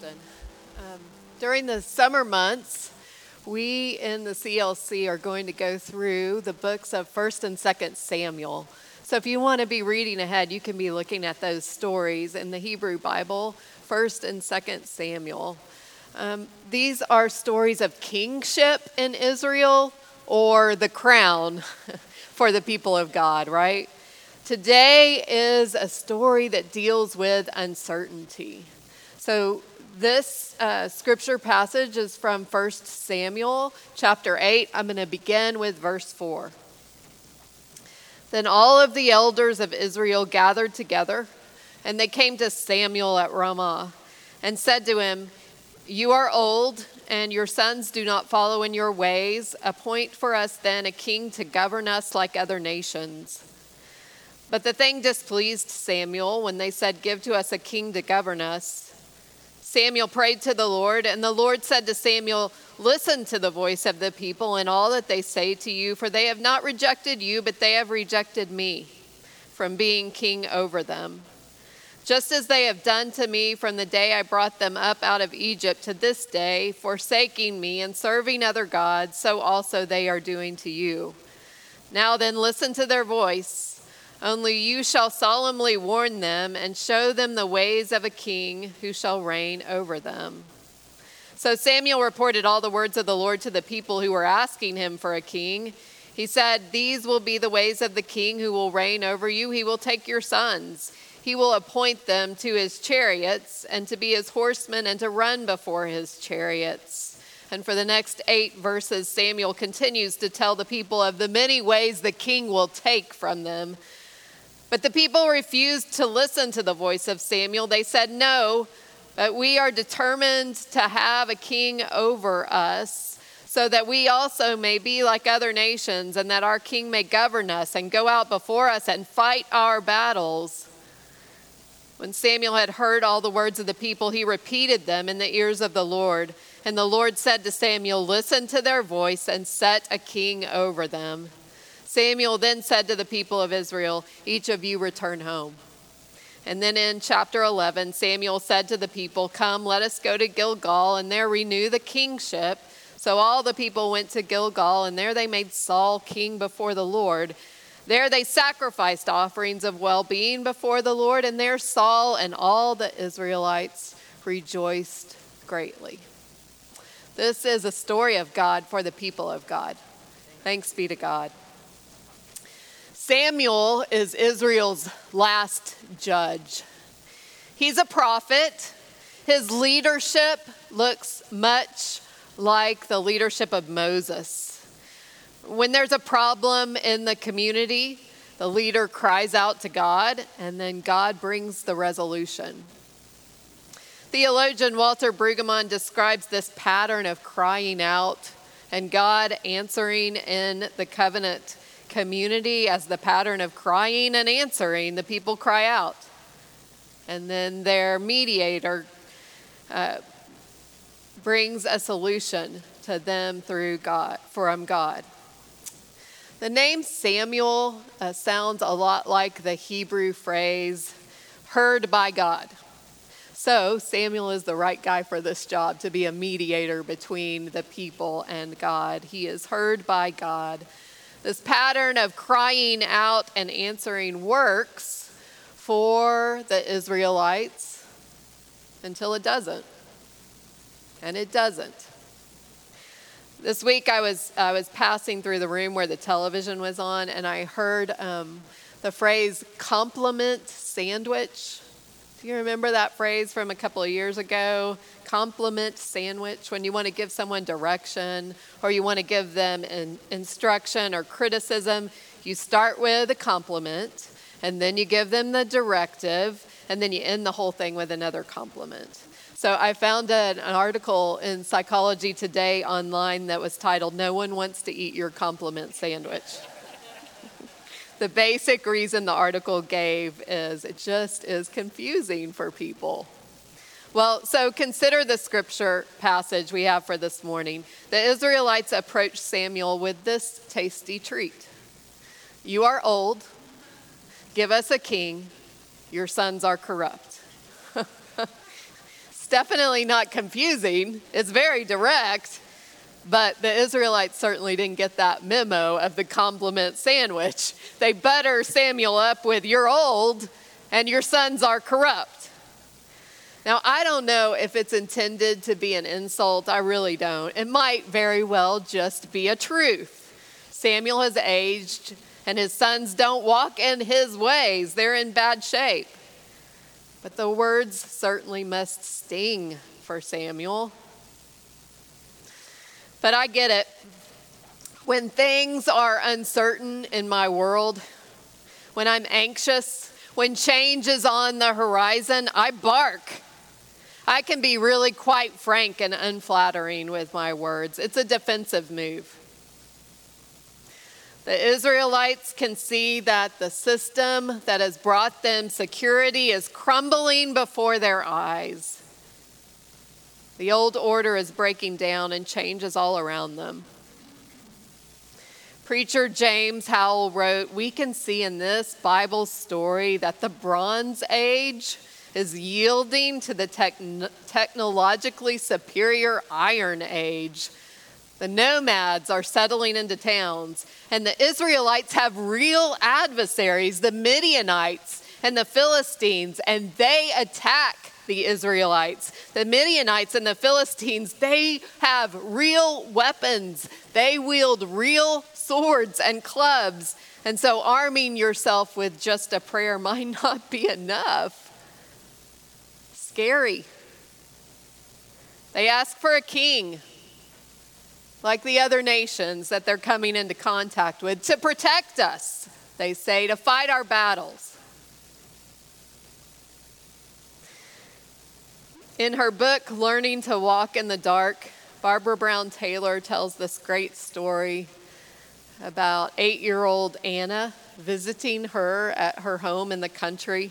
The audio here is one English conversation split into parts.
Kristen. Um, during the summer months, we in the CLC are going to go through the books of 1st and 2nd Samuel. So if you want to be reading ahead, you can be looking at those stories in the Hebrew Bible, 1st and 2nd Samuel. Um, these are stories of kingship in Israel or the crown for the people of God, right? Today is a story that deals with uncertainty. So, this uh, scripture passage is from 1 Samuel chapter 8. I'm going to begin with verse 4. Then all of the elders of Israel gathered together, and they came to Samuel at Ramah and said to him, You are old, and your sons do not follow in your ways. Appoint for us then a king to govern us like other nations. But the thing displeased Samuel when they said, Give to us a king to govern us. Samuel prayed to the Lord, and the Lord said to Samuel, Listen to the voice of the people and all that they say to you, for they have not rejected you, but they have rejected me from being king over them. Just as they have done to me from the day I brought them up out of Egypt to this day, forsaking me and serving other gods, so also they are doing to you. Now then, listen to their voice. Only you shall solemnly warn them and show them the ways of a king who shall reign over them. So Samuel reported all the words of the Lord to the people who were asking him for a king. He said, These will be the ways of the king who will reign over you. He will take your sons. He will appoint them to his chariots and to be his horsemen and to run before his chariots. And for the next eight verses, Samuel continues to tell the people of the many ways the king will take from them but the people refused to listen to the voice of Samuel. They said, No, but we are determined to have a king over us, so that we also may be like other nations, and that our king may govern us and go out before us and fight our battles. When Samuel had heard all the words of the people, he repeated them in the ears of the Lord. And the Lord said to Samuel, Listen to their voice and set a king over them. Samuel then said to the people of Israel, Each of you return home. And then in chapter 11, Samuel said to the people, Come, let us go to Gilgal and there renew the kingship. So all the people went to Gilgal, and there they made Saul king before the Lord. There they sacrificed offerings of well being before the Lord, and there Saul and all the Israelites rejoiced greatly. This is a story of God for the people of God. Thanks be to God. Samuel is Israel's last judge. He's a prophet. His leadership looks much like the leadership of Moses. When there's a problem in the community, the leader cries out to God, and then God brings the resolution. Theologian Walter Brueggemann describes this pattern of crying out and God answering in the covenant community as the pattern of crying and answering, the people cry out. And then their mediator uh, brings a solution to them through God, from God. The name Samuel uh, sounds a lot like the Hebrew phrase, heard by God. So, Samuel is the right guy for this job to be a mediator between the people and God. He is heard by God this pattern of crying out and answering works for the Israelites until it doesn't. And it doesn't. This week I was, I was passing through the room where the television was on, and I heard um, the phrase compliment sandwich. Do you remember that phrase from a couple of years ago? compliment sandwich when you want to give someone direction or you want to give them an instruction or criticism. You start with a compliment and then you give them the directive and then you end the whole thing with another compliment. So I found an article in Psychology Today online that was titled No One Wants to Eat Your Compliment Sandwich. The basic reason the article gave is it just is confusing for people. Well, so consider the scripture passage we have for this morning. The Israelites approached Samuel with this tasty treat You are old, give us a king, your sons are corrupt. It's definitely not confusing, it's very direct. But the Israelites certainly didn't get that memo of the compliment sandwich. They butter Samuel up with, You're old and your sons are corrupt. Now, I don't know if it's intended to be an insult. I really don't. It might very well just be a truth. Samuel has aged, and his sons don't walk in his ways. They're in bad shape. But the words certainly must sting for Samuel. But I get it. When things are uncertain in my world, when I'm anxious, when change is on the horizon, I bark. I can be really quite frank and unflattering with my words. It's a defensive move. The Israelites can see that the system that has brought them security is crumbling before their eyes. The old order is breaking down and changes all around them. Preacher James Howell wrote We can see in this Bible story that the Bronze Age is yielding to the techn- technologically superior Iron Age. The nomads are settling into towns, and the Israelites have real adversaries, the Midianites and the Philistines, and they attack the Israelites. The Midianites and the Philistines, they have real weapons. They wield real swords and clubs. And so arming yourself with just a prayer might not be enough. Scary. They ask for a king, like the other nations that they're coming into contact with, to protect us, they say, to fight our battles. In her book, Learning to Walk in the Dark, Barbara Brown Taylor tells this great story about eight year old Anna visiting her at her home in the country.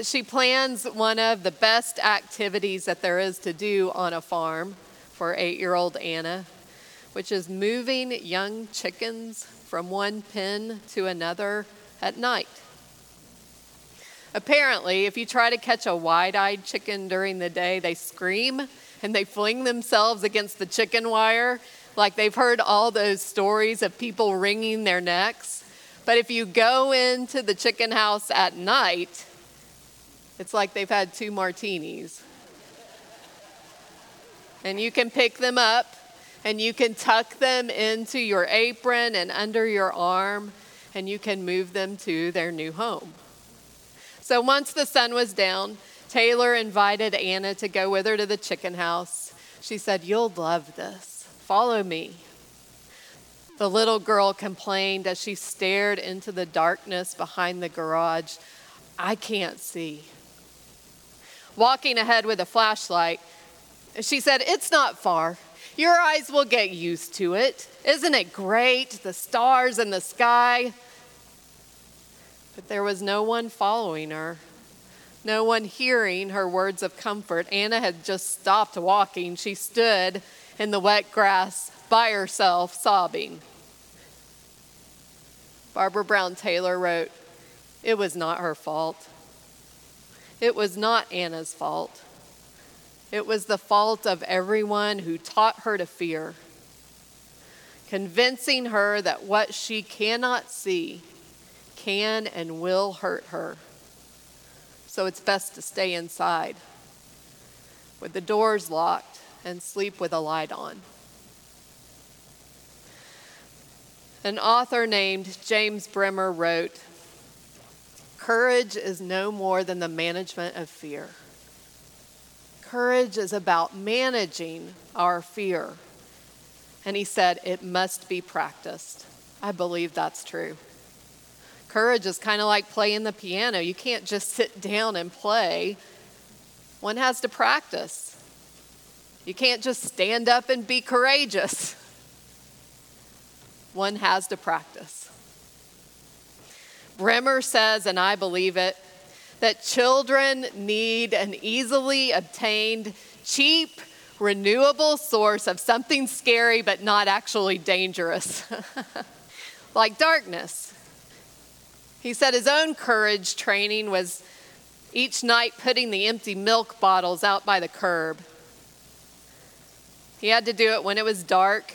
She plans one of the best activities that there is to do on a farm for eight year old Anna, which is moving young chickens from one pen to another at night. Apparently, if you try to catch a wide eyed chicken during the day, they scream and they fling themselves against the chicken wire, like they've heard all those stories of people wringing their necks. But if you go into the chicken house at night, it's like they've had two martinis. And you can pick them up and you can tuck them into your apron and under your arm, and you can move them to their new home. So once the sun was down, Taylor invited Anna to go with her to the chicken house. She said, You'll love this. Follow me. The little girl complained as she stared into the darkness behind the garage. I can't see. Walking ahead with a flashlight, she said, It's not far. Your eyes will get used to it. Isn't it great? The stars in the sky. But there was no one following her, no one hearing her words of comfort. Anna had just stopped walking. She stood in the wet grass by herself, sobbing. Barbara Brown Taylor wrote, It was not her fault. It was not Anna's fault. It was the fault of everyone who taught her to fear, convincing her that what she cannot see can and will hurt her. So it's best to stay inside with the doors locked and sleep with a light on. An author named James Bremer wrote Courage is no more than the management of fear. Courage is about managing our fear. And he said, it must be practiced. I believe that's true. Courage is kind of like playing the piano. You can't just sit down and play, one has to practice. You can't just stand up and be courageous. One has to practice. Bremer says, and I believe it, that children need an easily obtained, cheap, renewable source of something scary but not actually dangerous, like darkness. He said his own courage training was each night putting the empty milk bottles out by the curb. He had to do it when it was dark,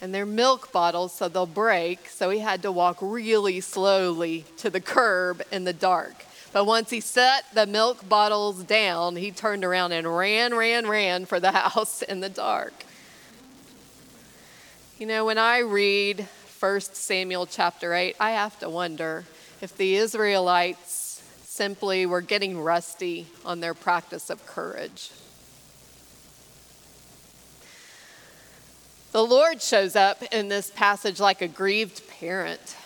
and they're milk bottles, so they'll break. So he had to walk really slowly to the curb in the dark. But once he set the milk bottles down, he turned around and ran, ran, ran for the house in the dark. You know, when I read 1 Samuel chapter 8, I have to wonder if the Israelites simply were getting rusty on their practice of courage. The Lord shows up in this passage like a grieved parent.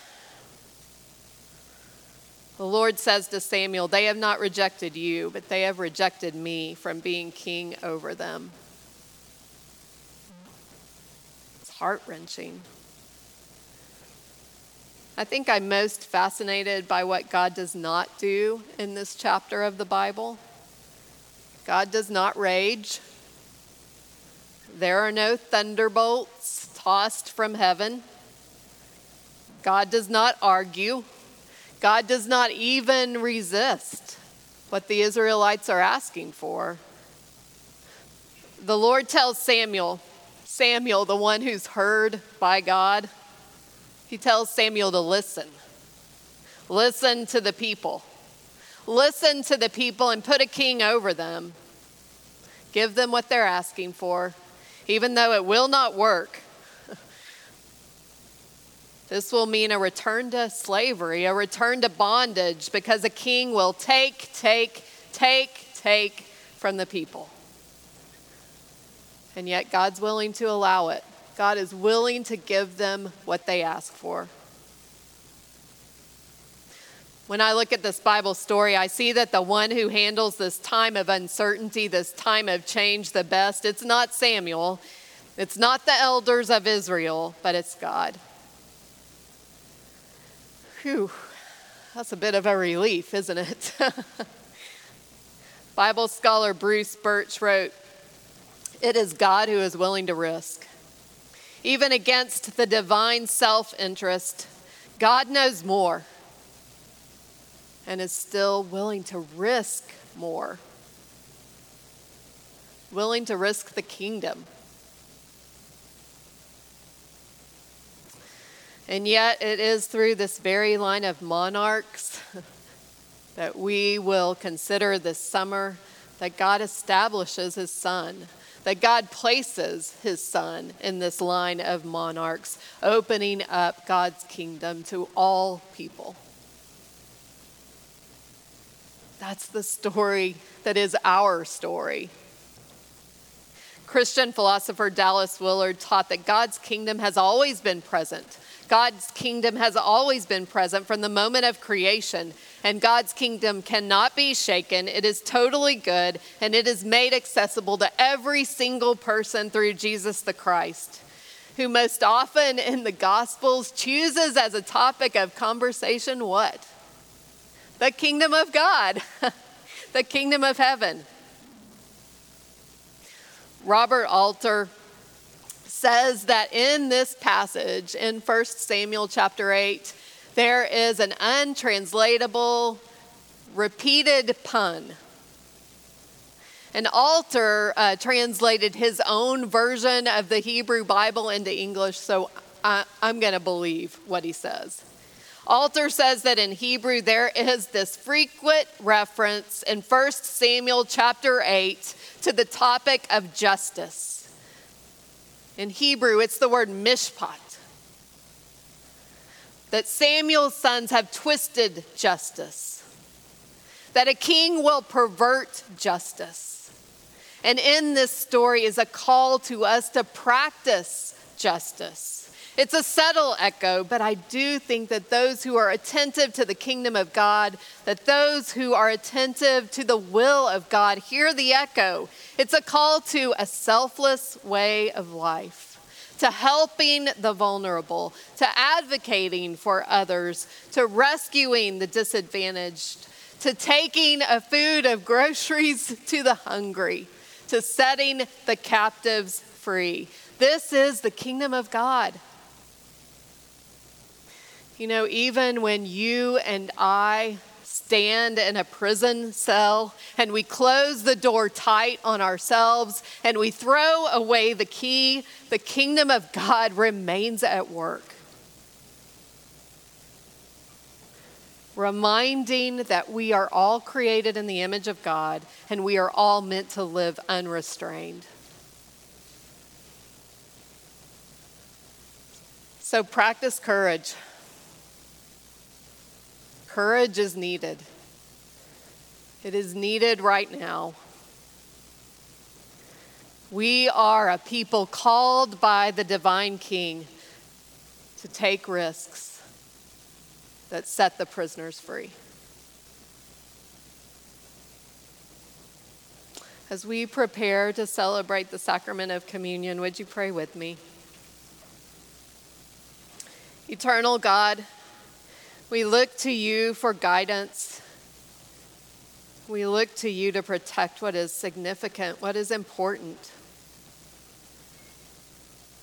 The Lord says to Samuel, They have not rejected you, but they have rejected me from being king over them. It's heart wrenching. I think I'm most fascinated by what God does not do in this chapter of the Bible. God does not rage. There are no thunderbolts tossed from heaven. God does not argue. God does not even resist what the Israelites are asking for. The Lord tells Samuel, Samuel, the one who's heard by God, he tells Samuel to listen. Listen to the people. Listen to the people and put a king over them. Give them what they're asking for even though it will not work. This will mean a return to slavery, a return to bondage, because a king will take, take, take, take from the people. And yet, God's willing to allow it. God is willing to give them what they ask for. When I look at this Bible story, I see that the one who handles this time of uncertainty, this time of change the best, it's not Samuel, it's not the elders of Israel, but it's God. Whew, that's a bit of a relief, isn't it? Bible scholar Bruce Birch wrote, It is God who is willing to risk. Even against the divine self interest, God knows more and is still willing to risk more, willing to risk the kingdom. And yet, it is through this very line of monarchs that we will consider this summer that God establishes his son, that God places his son in this line of monarchs, opening up God's kingdom to all people. That's the story that is our story. Christian philosopher Dallas Willard taught that God's kingdom has always been present. God's kingdom has always been present from the moment of creation, and God's kingdom cannot be shaken. It is totally good, and it is made accessible to every single person through Jesus the Christ, who most often in the Gospels chooses as a topic of conversation what? the kingdom of God, the kingdom of heaven. Robert Alter says that in this passage in 1 Samuel chapter 8, there is an untranslatable, repeated pun. And Alter uh, translated his own version of the Hebrew Bible into English, so I, I'm going to believe what he says. Alter says that in Hebrew there is this frequent reference in 1 Samuel chapter 8 to the topic of justice. In Hebrew, it's the word mishpat. That Samuel's sons have twisted justice. That a king will pervert justice. And in this story is a call to us to practice justice it's a subtle echo, but I do think that those who are attentive to the kingdom of God, that those who are attentive to the will of God, hear the echo. It's a call to a selfless way of life, to helping the vulnerable, to advocating for others, to rescuing the disadvantaged, to taking a food of groceries to the hungry, to setting the captives free. This is the kingdom of God. You know, even when you and I stand in a prison cell and we close the door tight on ourselves and we throw away the key, the kingdom of God remains at work. Reminding that we are all created in the image of God and we are all meant to live unrestrained. So practice courage. Courage is needed. It is needed right now. We are a people called by the divine King to take risks that set the prisoners free. As we prepare to celebrate the sacrament of communion, would you pray with me? Eternal God, we look to you for guidance. We look to you to protect what is significant, what is important.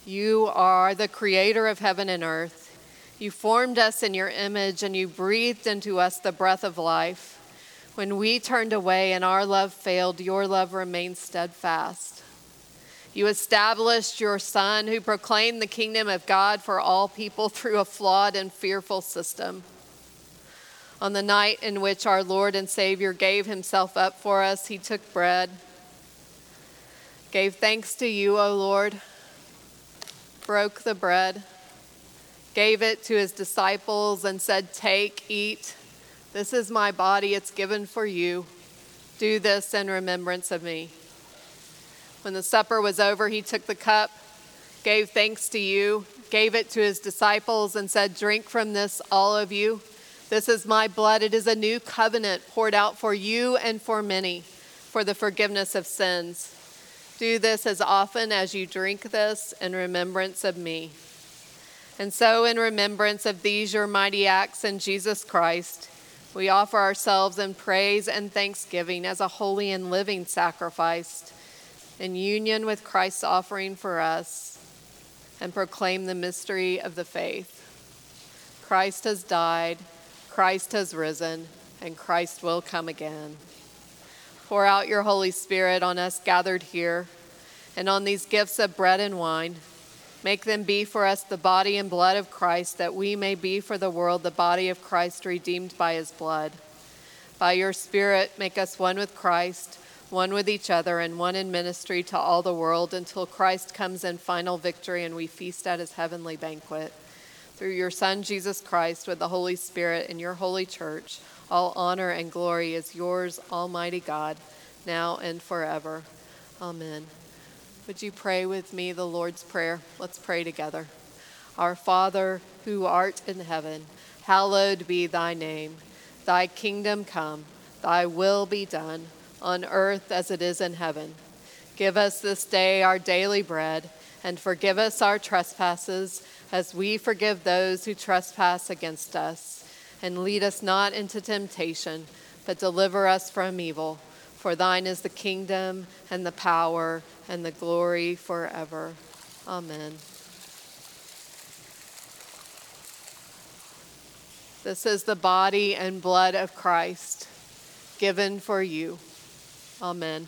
You are the creator of heaven and earth. You formed us in your image and you breathed into us the breath of life. When we turned away and our love failed, your love remained steadfast. You established your Son, who proclaimed the kingdom of God for all people through a flawed and fearful system. On the night in which our Lord and Savior gave himself up for us, he took bread, gave thanks to you, O Lord, broke the bread, gave it to his disciples, and said, Take, eat. This is my body, it's given for you. Do this in remembrance of me. When the supper was over, he took the cup, gave thanks to you, gave it to his disciples, and said, Drink from this, all of you. This is my blood. It is a new covenant poured out for you and for many for the forgiveness of sins. Do this as often as you drink this in remembrance of me. And so, in remembrance of these your mighty acts in Jesus Christ, we offer ourselves in praise and thanksgiving as a holy and living sacrifice in union with Christ's offering for us and proclaim the mystery of the faith. Christ has died, Christ has risen, and Christ will come again. Pour out your Holy Spirit on us gathered here and on these gifts of bread and wine. Make them be for us the body and blood of Christ, that we may be for the world the body of Christ redeemed by his blood. By your Spirit, make us one with Christ one with each other, and one in ministry to all the world until Christ comes in final victory and we feast at his heavenly banquet. Through your Son, Jesus Christ, with the Holy Spirit in your holy church, all honor and glory is yours, Almighty God, now and forever. Amen. Would you pray with me the Lord's Prayer? Let's pray together. Our Father, who art in heaven, hallowed be thy name. Thy kingdom come, thy will be done on earth as it is in heaven. Give us this day our daily bread, and forgive us our trespasses as we forgive those who trespass against us. And lead us not into temptation, but deliver us from evil. For thine is the kingdom, and the power, and the glory forever. Amen. This is the body and blood of Christ given for you. Amen.